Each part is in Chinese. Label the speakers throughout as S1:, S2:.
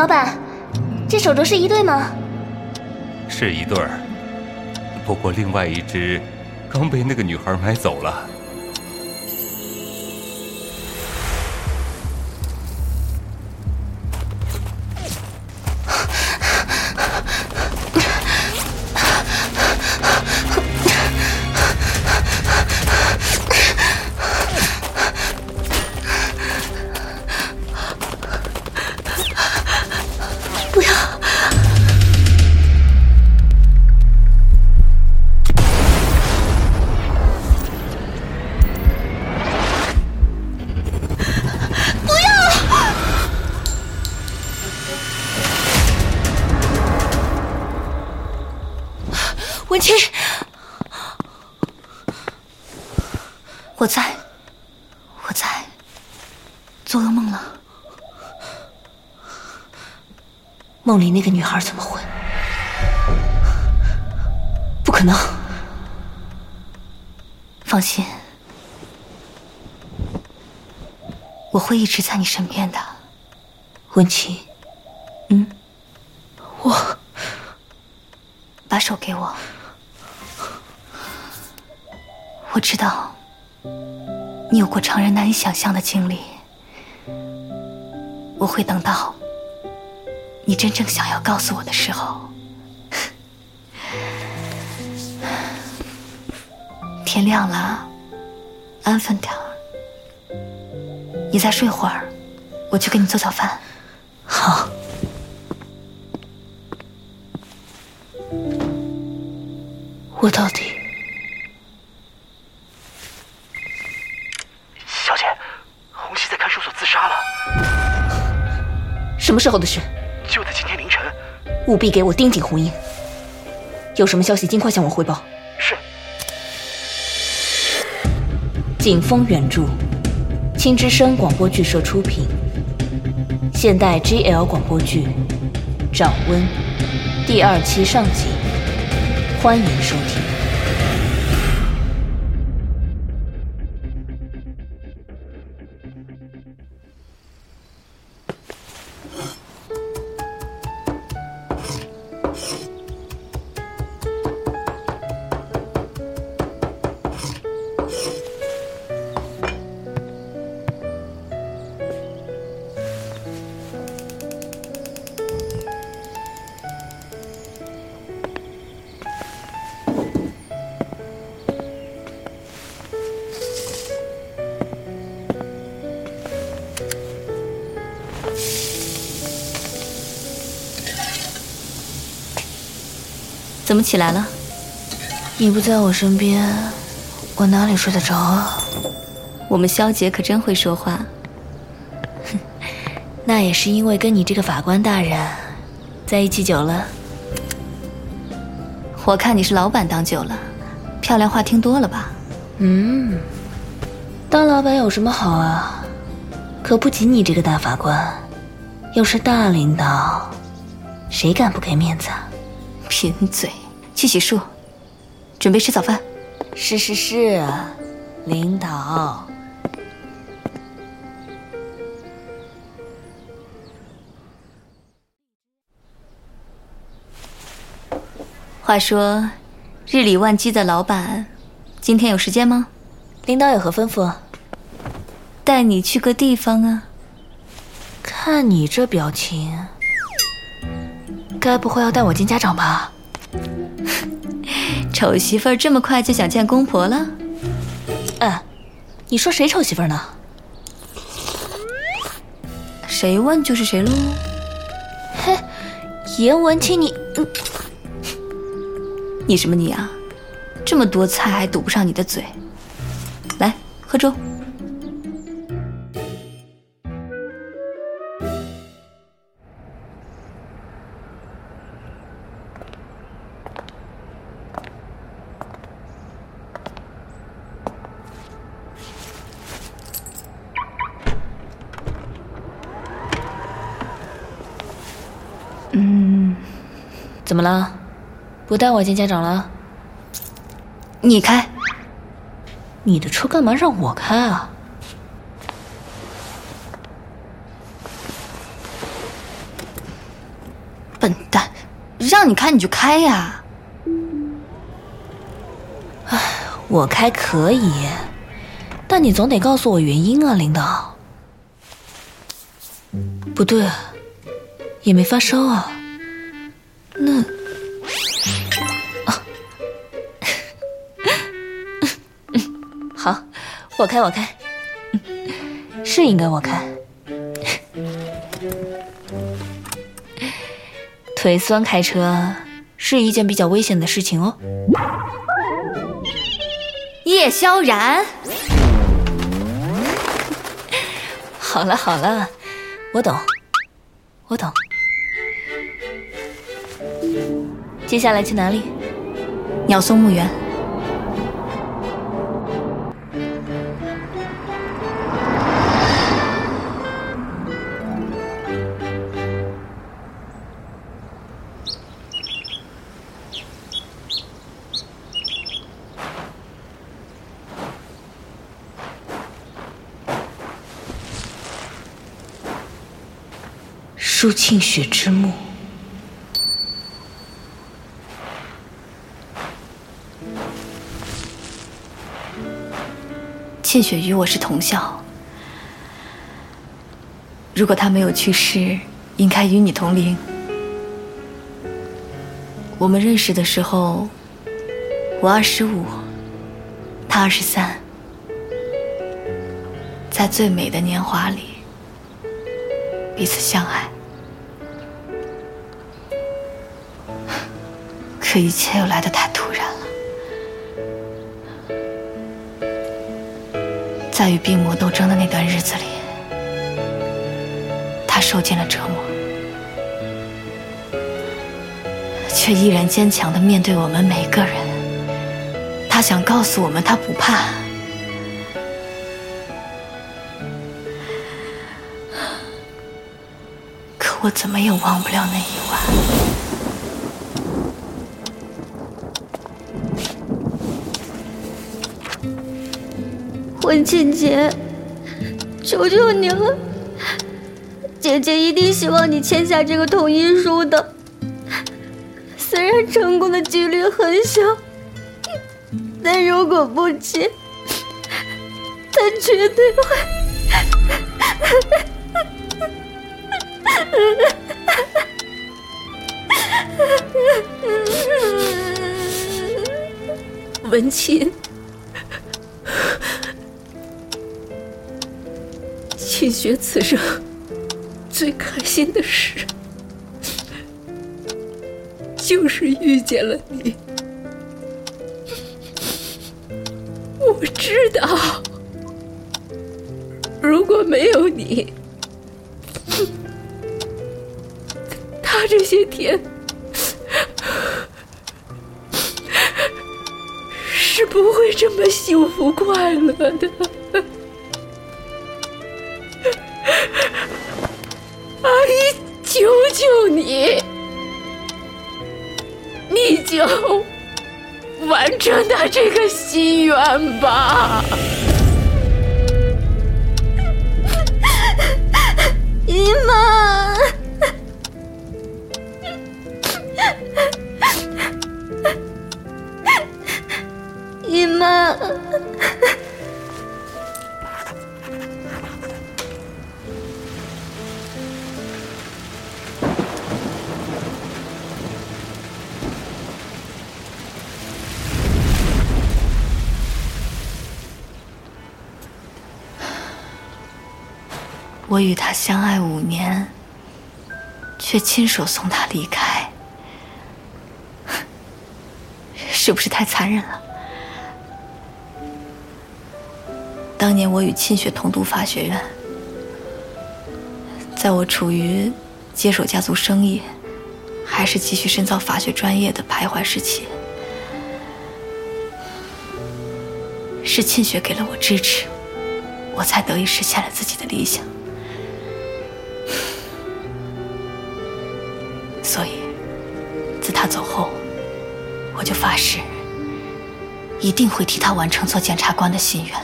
S1: 老板，这手镯是一对吗？
S2: 是一对儿，不过另外一只刚被那个女孩买走了。
S1: 不要！梦里那个女孩怎么会？不可能！放心，我会一直在你身边的，文琪。嗯，我把手给我。我知道你有过常人难以想象的经历，我会等到。你真正想要告诉我的时候，天亮了，安分点儿。你再睡会儿，我去给你做早饭。好。我到底……
S3: 小姐，红熙在看守所自杀了，
S1: 什么时候的事？务必给我盯紧红英，有什么消息尽快向我汇报。
S3: 是。
S1: 景风原著，青之声广播剧社出品，现代 GL 广播剧《掌温》第二期上集，欢迎收听。么起来了？
S4: 你不在我身边，我哪里睡得着啊？
S1: 我们萧姐可真会说话。
S4: 哼，那也是因为跟你这个法官大人在一起久了。
S1: 我看你是老板当久了，漂亮话听多了吧？
S4: 嗯，当老板有什么好啊？可不仅你这个大法官，又是大领导，谁敢不给面子啊？
S1: 贫嘴，去洗漱，准备吃早饭。
S4: 是是是，领导。
S1: 话说，日理万机的老板，今天有时间吗？
S4: 领导有何吩咐？
S1: 带你去个地方啊。
S4: 看你这表情，该不会要带我见家长吧？
S1: 丑媳妇儿这么快就想见公婆了？
S4: 哎，你说谁丑媳妇儿呢？
S1: 谁问就是谁喽。
S4: 嘿，严文清，你，嗯，
S1: 你什么你啊？这么多菜还堵不上你的嘴。来，喝粥。
S4: 么了？不带我见家长了？
S1: 你开。
S4: 你的车干嘛让我开啊？
S1: 笨蛋让你开你就开呀。
S4: 唉，我开可以，但你总得告诉我原因啊，领导。不对，也没发烧啊。那，啊，好，我开我开，是应该我开。腿酸开车是一件比较危险的事情哦。
S1: 叶萧然，
S4: 好了好了，我懂，我懂。接下来去哪里？
S1: 鸟松墓园。
S4: 舒庆雪之墓。
S1: 庆雪与我是同校，如果她没有去世，应该与你同龄。我们认识的时候，我二十五，她二十三，在最美的年华里，彼此相爱。可一切又来得太突在与病魔斗争的那段日子里，他受尽了折磨，却依然坚强的面对我们每个人。他想告诉我们，他不怕。可我怎么也忘不了那一晚
S5: 文倩姐，求求你了，姐姐一定希望你签下这个同意书的。虽然成功的几率很小，但如果不签，她绝对会。
S4: 文琴。庆雪此生最开心的事，就是遇见了你。我知道，如果没有你，他这些天是不会这么幸福快乐的。就完成他这个心愿吧，
S5: 姨妈，
S1: 我与他相爱五年，却亲手送他离开，是不是太残忍了？当年我与沁雪同读法学院，在我处于接手家族生意，还是继续深造法学专业的徘徊时期，是沁雪给了我支持，我才得以实现了自己的理想。一定会替他完成做检察官的心愿。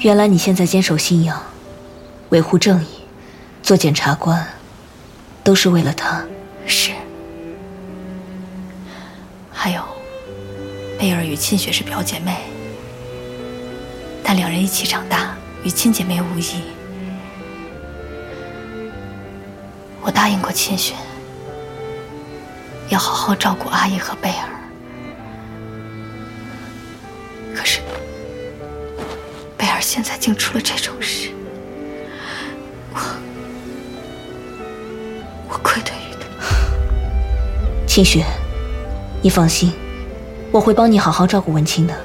S4: 原来你现在坚守信仰，维护正义，做检察官，都是为了他。
S1: 是，还有，贝儿与沁雪是表姐妹，但两人一起长大，与亲姐妹无异。我答应过沁雪，要好好照顾阿姨和贝儿。现在竟出了这种事，我我愧对于他。
S4: 清雪，你放心，我会帮你好好照顾文清的。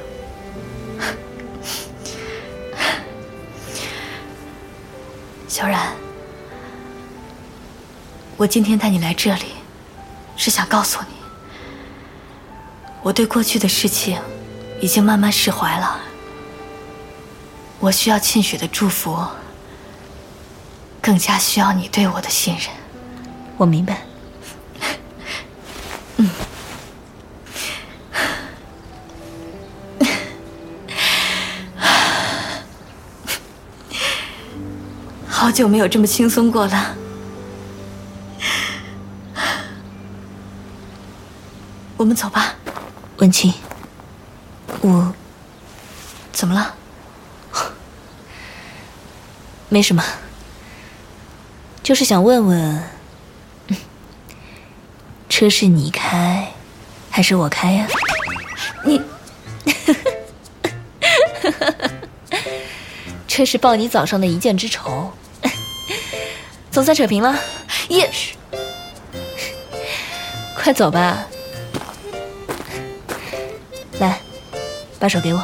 S1: 小冉，我今天带你来这里，是想告诉你，我对过去的事情已经慢慢释怀了。我需要沁雪的祝福，更加需要你对我的信任。
S4: 我明白。
S1: 嗯 好久没有这么轻松过了。我们走吧。
S4: 文清，我
S1: 怎么了？
S4: 没什么，就是想问问，车是你开还是我开呀？
S1: 你
S4: 车是报你早上的一箭之仇，总算扯平了。
S1: 也
S4: 快走吧。来，把手给我，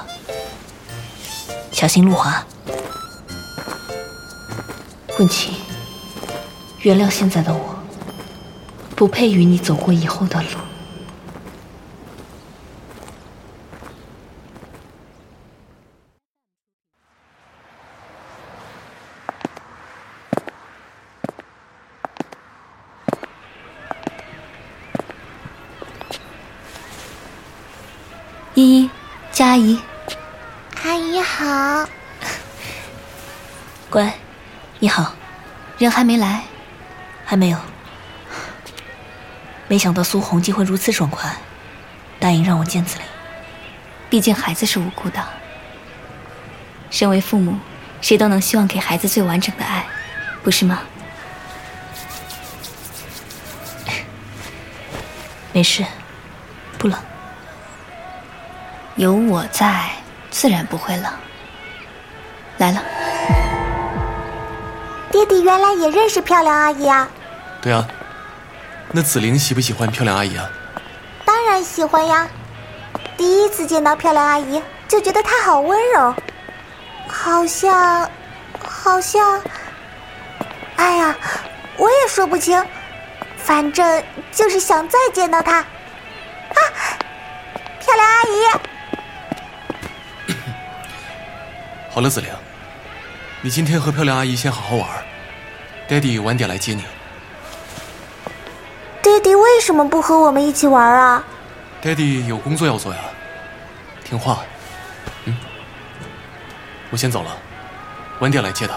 S4: 小心路滑。文清，原谅现在的我，不配与你走过以后的路。
S1: 依依，佳阿姨，
S5: 阿姨好，
S4: 乖，你好，
S1: 人还没来。
S4: 还没有。没想到苏红竟会如此爽快，答应让我见子玲。
S1: 毕竟孩子是无辜的。身为父母，谁都能希望给孩子最完整的爱，不是吗？
S4: 没事，不冷。
S1: 有我在，自然不会冷。
S5: 原来也认识漂亮阿姨啊？
S6: 对啊，那紫菱喜不喜欢漂亮阿姨啊？
S5: 当然喜欢呀！第一次见到漂亮阿姨，就觉得她好温柔，好像，好像，哎呀，我也说不清，反正就是想再见到她。啊，漂亮阿姨！
S6: 好了，紫菱，你今天和漂亮阿姨先好好玩，爹地晚点来接你。
S5: 爹地为什么不和我们一起玩啊？
S6: 爹地有工作要做呀，听话。嗯，我先走了，晚点来接他。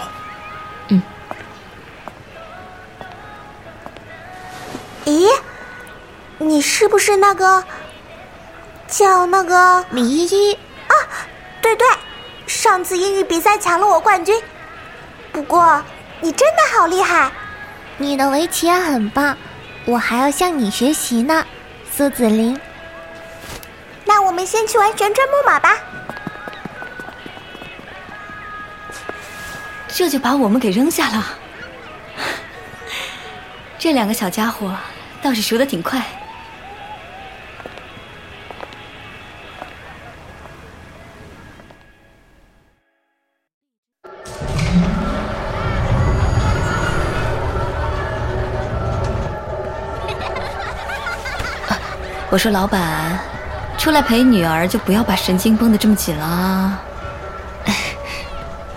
S5: 嗯咦，你是不是那个叫那个
S7: 李依依，
S5: 啊？对对，上次英语比赛抢了我冠军。不过你真的好厉害，
S7: 你的围棋也很棒，我还要向你学习呢，苏子林。
S5: 那我们先去玩旋转木马吧。
S1: 这就把我们给扔下了。这两个小家伙倒是熟得挺快。我说老板，出来陪女儿就不要把神经绷得这么紧了啊。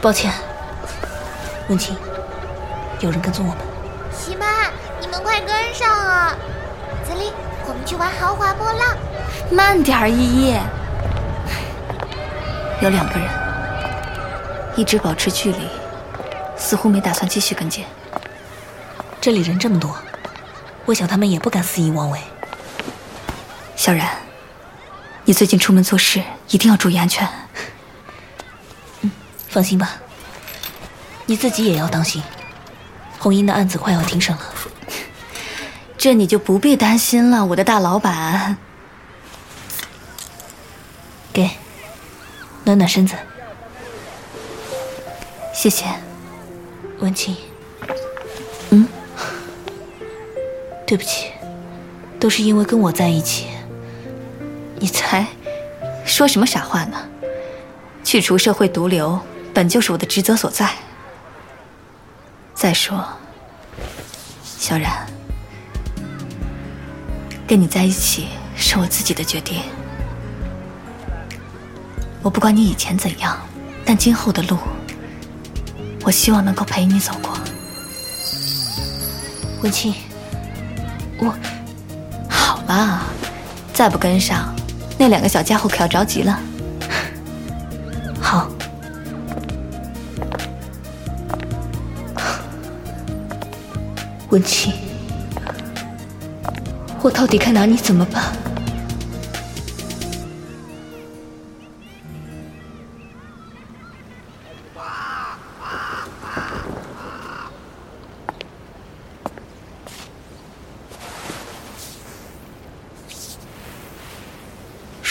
S4: 抱歉，文清，有人跟踪我们。
S7: 喜妈，你们快跟上啊！子琳，我们去玩豪华波浪。
S1: 慢点儿，依依。有两个人，一直保持距离，似乎没打算继续跟进。
S4: 这里人这么多，我想他们也不敢肆意妄为。
S1: 小然，你最近出门做事一定要注意安全。
S4: 嗯，放心吧。你自己也要当心。红英的案子快要庭审了，
S1: 这你就不必担心了，我的大老板。
S4: 给，暖暖身子。
S1: 谢谢，
S4: 文清。
S1: 嗯，
S4: 对不起，都是因为跟我在一起。
S1: 你才说什么傻话呢？去除社会毒瘤，本就是我的职责所在。再说，小冉，跟你在一起是我自己的决定。我不管你以前怎样，但今后的路，我希望能够陪你走过。
S4: 文清，我
S1: 好了，再不跟上，那两个小家伙可要着急了。
S4: 好。文清，我到底该拿你怎么办？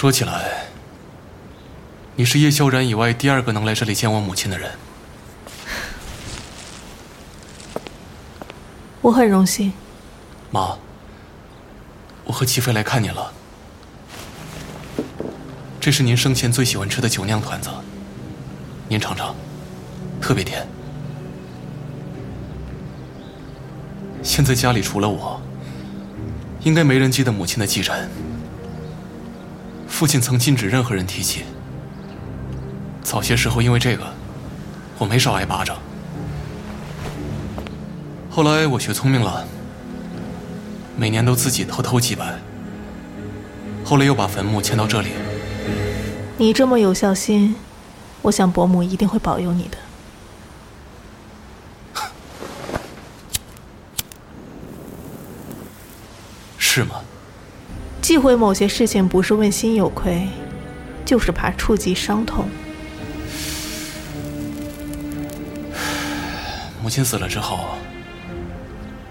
S6: 说起来，你是叶萧然以外第二个能来这里见我母亲的人。
S8: 我很荣幸。
S6: 妈，我和齐飞来看您了。这是您生前最喜欢吃的酒酿团子，您尝尝，特别甜。现在家里除了我，应该没人记得母亲的继承。父亲曾禁止任何人提起。早些时候因为这个，我没少挨巴掌。后来我学聪明了。每年都自己偷偷祭拜，后来又把坟墓迁到这里。
S8: 你这么有孝心，我想伯母一定会保佑你的。
S6: 是吗？
S8: 忌讳某些事情，不是问心有愧，就是怕触及伤痛。
S6: 母亲死了之后。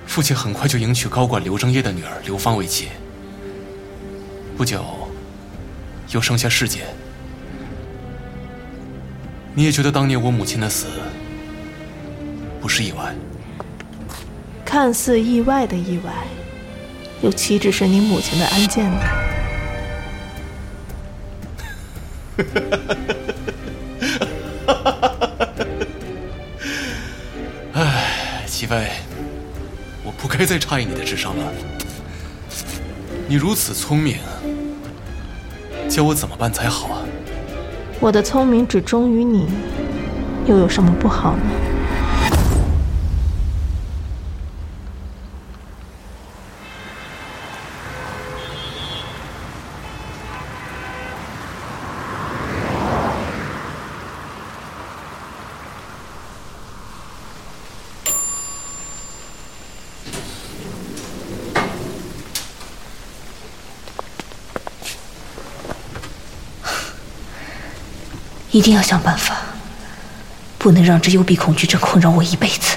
S6: 父亲很快就迎娶高管刘正业的女儿刘芳为妻，不久又生下世杰。你也觉得当年我母亲的死不是意外？
S8: 看似意外的意外，又岂止是你母亲的安健呢？
S6: 哎，齐飞。我不该再诧异你的智商了。你如此聪明，叫我怎么办才好啊？
S8: 我的聪明只忠于你，又有什么不好呢？
S4: 一定要想办法，不能让这幽闭恐惧症困扰我一辈子。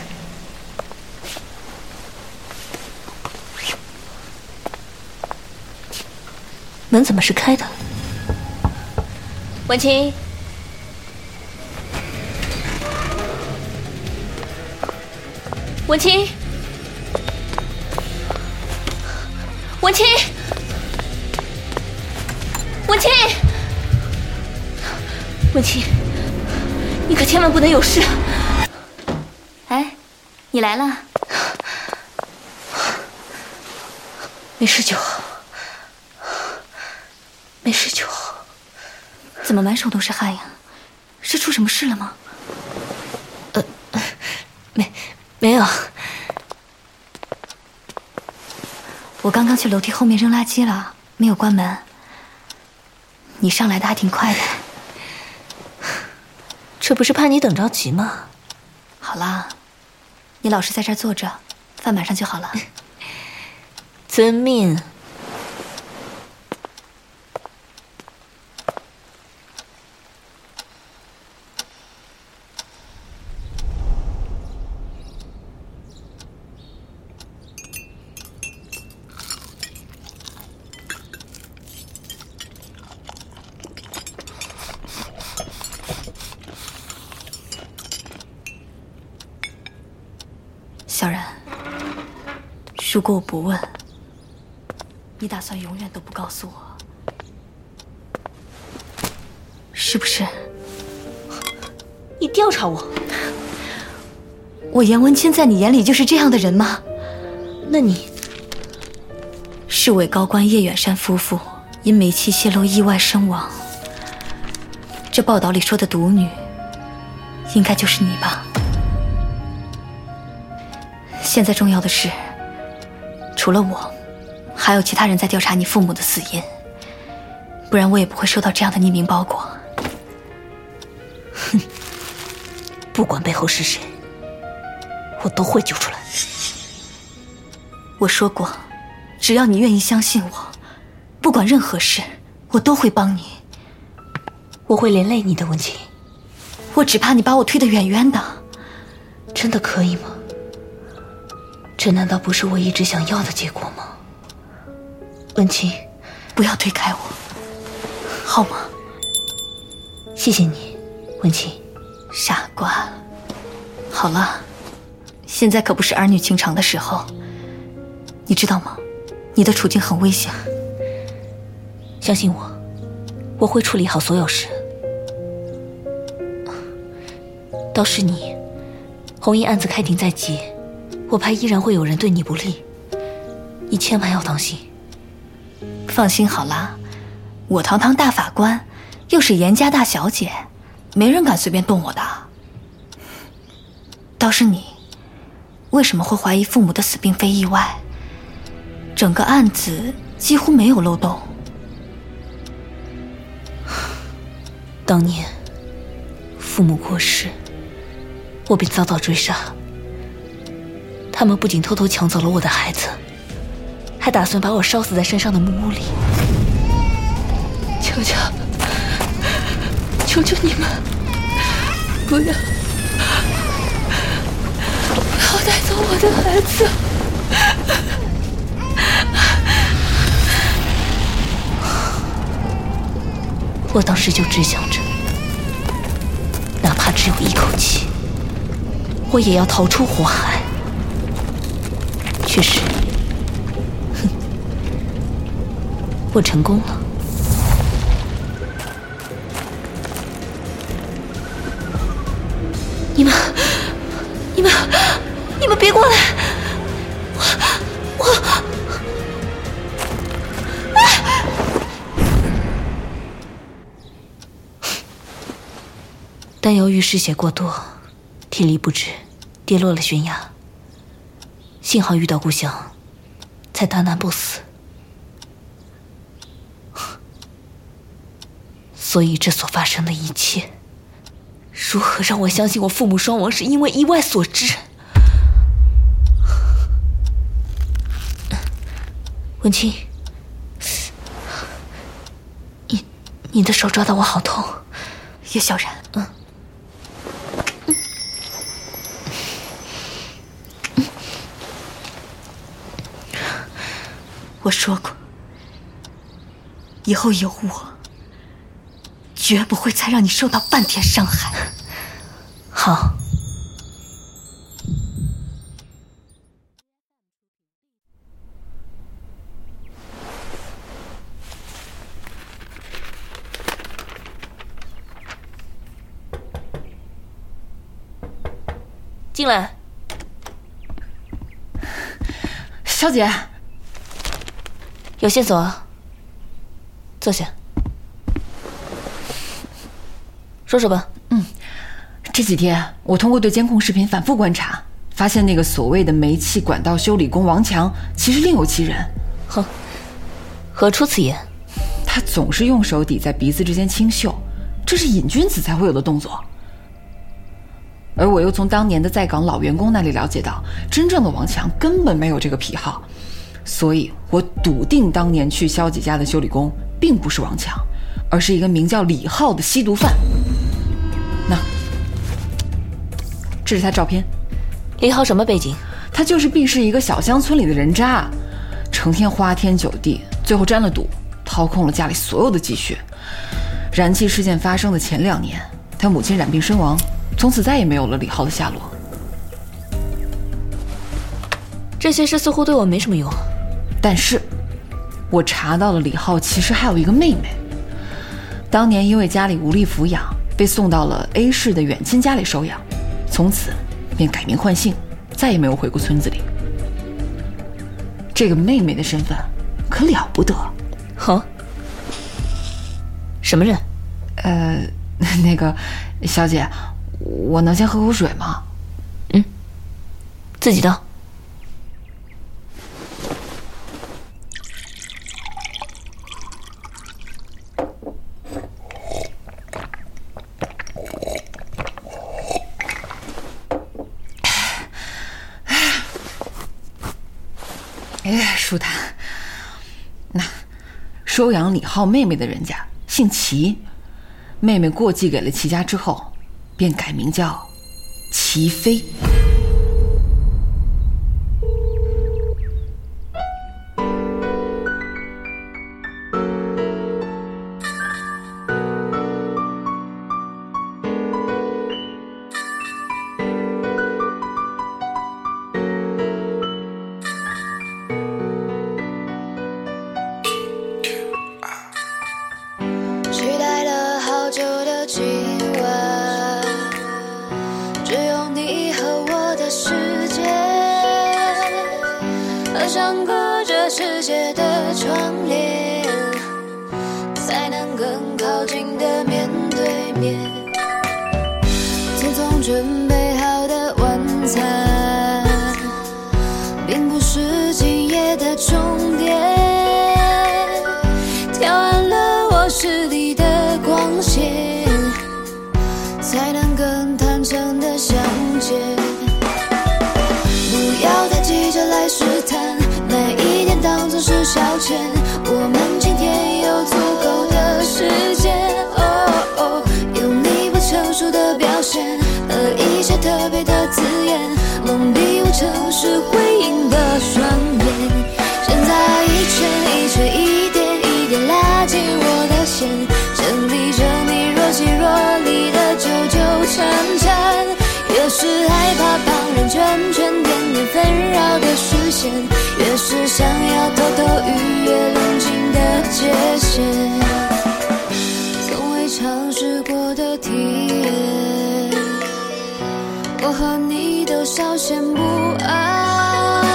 S4: 门怎么是开的？文清，文清，文清，文清。文清，你可千万不能有事！
S1: 哎，你来了，
S4: 没事就好，没事就好。
S1: 怎么满手都是汗呀？是出什么事了吗？
S4: 呃，没，没有。
S1: 我刚刚去楼梯后面扔垃圾了，没有关门。你上来的还挺快的。
S4: 这不是怕你等着急吗？
S1: 好啦，你老实在这儿坐着，饭马上就好了。
S4: 遵命。
S1: 小然，如果我不问，你打算永远都不告诉我，是不是？
S4: 你调查我？
S1: 我严文清在你眼里就是这样的人吗？
S4: 那你，
S1: 市委高官叶远山夫妇因煤气泄漏意外身亡。这报道里说的毒女，应该就是你吧？现在重要的是，除了我，还有其他人在调查你父母的死因，不然我也不会收到这样的匿名包裹。
S4: 哼，不管背后是谁，我都会救出来。
S1: 我说过，只要你愿意相信我，不管任何事，我都会帮你。
S4: 我会连累你的，文清。
S1: 我只怕你把我推得远远的。
S4: 真的可以吗？这难道不是我一直想要的结果吗？文清，
S1: 不要推开我，好吗？
S4: 谢谢你，文清。
S1: 傻瓜。好了，现在可不是儿女情长的时候。你知道吗？你的处境很危险。
S4: 相信我，我会处理好所有事。倒是你，红衣案子开庭在即，我怕依然会有人对你不利。你千万要当心。
S1: 放心好了，我堂堂大法官，又是严家大小姐，没人敢随便动我的。倒是你，为什么会怀疑父母的死并非意外？整个案子几乎没有漏洞。
S4: 当年父母过世，我便遭到追杀。他们不仅偷偷抢走了我的孩子，还打算把我烧死在山上的木屋里。求求，求求你们，不要，不要带走我的孩子！我当时就只想着，哪怕只有一口气，我也要逃出火海。确实，哼，我成功了。你们，你们，你们别过来！我，我。但由于失血过多，体力不支，跌落了悬崖。幸好遇到故乡，才大难不死。所以这所发生的一切，如何让我相信我父母双亡是因为意外所致？文清，你你的手抓的我好痛，
S1: 叶小然，嗯。我说过，以后有我，绝不会再让你受到半点伤害。
S4: 好。进来，
S9: 小姐。
S4: 有线索，坐下，说说吧。
S9: 嗯，这几天我通过对监控视频反复观察，发现那个所谓的煤气管道修理工王强，其实另有其人。
S4: 哼，何出此言？
S9: 他总是用手抵在鼻子之间清秀，这是瘾君子才会有的动作。而我又从当年的在岗老员工那里了解到，真正的王强根本没有这个癖好。所以，我笃定当年去肖姐家的修理工并不是王强，而是一个名叫李浩的吸毒犯。那，这是他照片。
S4: 李浩什么背景？
S9: 他就是毕氏一个小乡村里的人渣，成天花天酒地，最后沾了赌，掏空了家里所有的积蓄。燃气事件发生的前两年，他母亲染病身亡，从此再也没有了李浩的下落。
S4: 这些事似乎对我没什么用。
S9: 但是，我查到了李浩其实还有一个妹妹。当年因为家里无力抚养，被送到了 A 市的远亲家里收养，从此便改名换姓，再也没有回过村子里。这个妹妹的身份可了不得。
S4: 哼，什么人？
S9: 呃，那个小姐，我能先喝口水吗？
S4: 嗯，自己倒。
S9: 哎，舒坦。那收养李浩妹妹的人家姓齐，妹妹过继给了齐家之后，便改名叫齐飞。
S10: 纠缠缠。越是害怕旁人圈圈点点纷扰的视线，越是想要偷偷逾越冷静的界限。从未尝试过的体验，我和你都稍显不安。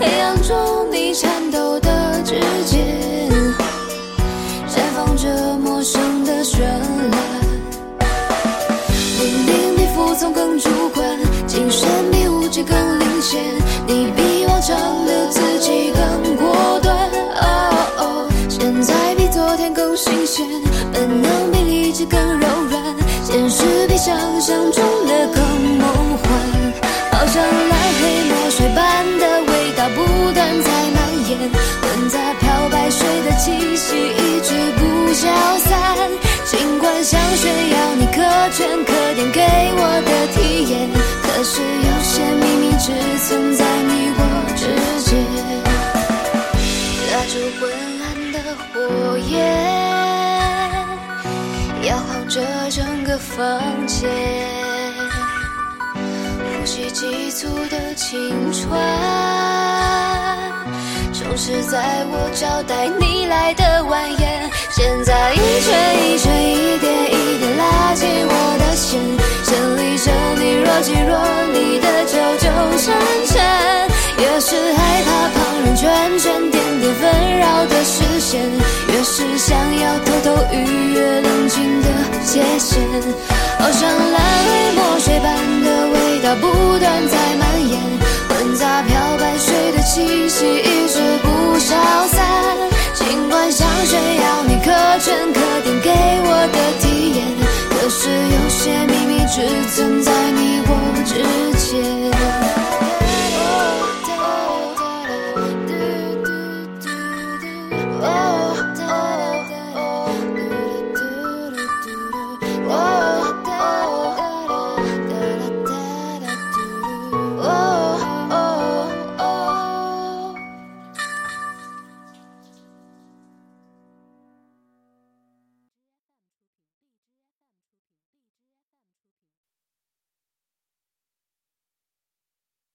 S10: 黑暗中你颤抖的指尖，绽放着陌生的绚烂。更领先。你比往常的自己更果断。哦哦，现在比昨天更新鲜，本能比理智更柔软，现实比想象中的更梦幻。好像蓝黑墨水般的味道不断在蔓延，混杂漂白水的气息一直不消散。尽管想炫耀你可圈可点给我的体验，可是有些秘密只存在你我之间。蜡烛昏暗的火焰，摇晃着整个房间。呼吸急促的青春，总是在我招待你来的晚宴。现在一圈一圈，一点一点拉近我的线，整理着你若即若离的纠纠缠缠。越是害怕旁人圈圈点点纷扰的视线，越是想要偷偷逾越冷静的界限。好像蓝莓墨水般的味道不断在蔓延，混杂气息一直不消散，尽管想炫耀你可圈可点给我的体验，可是有些秘密只存在你我之间。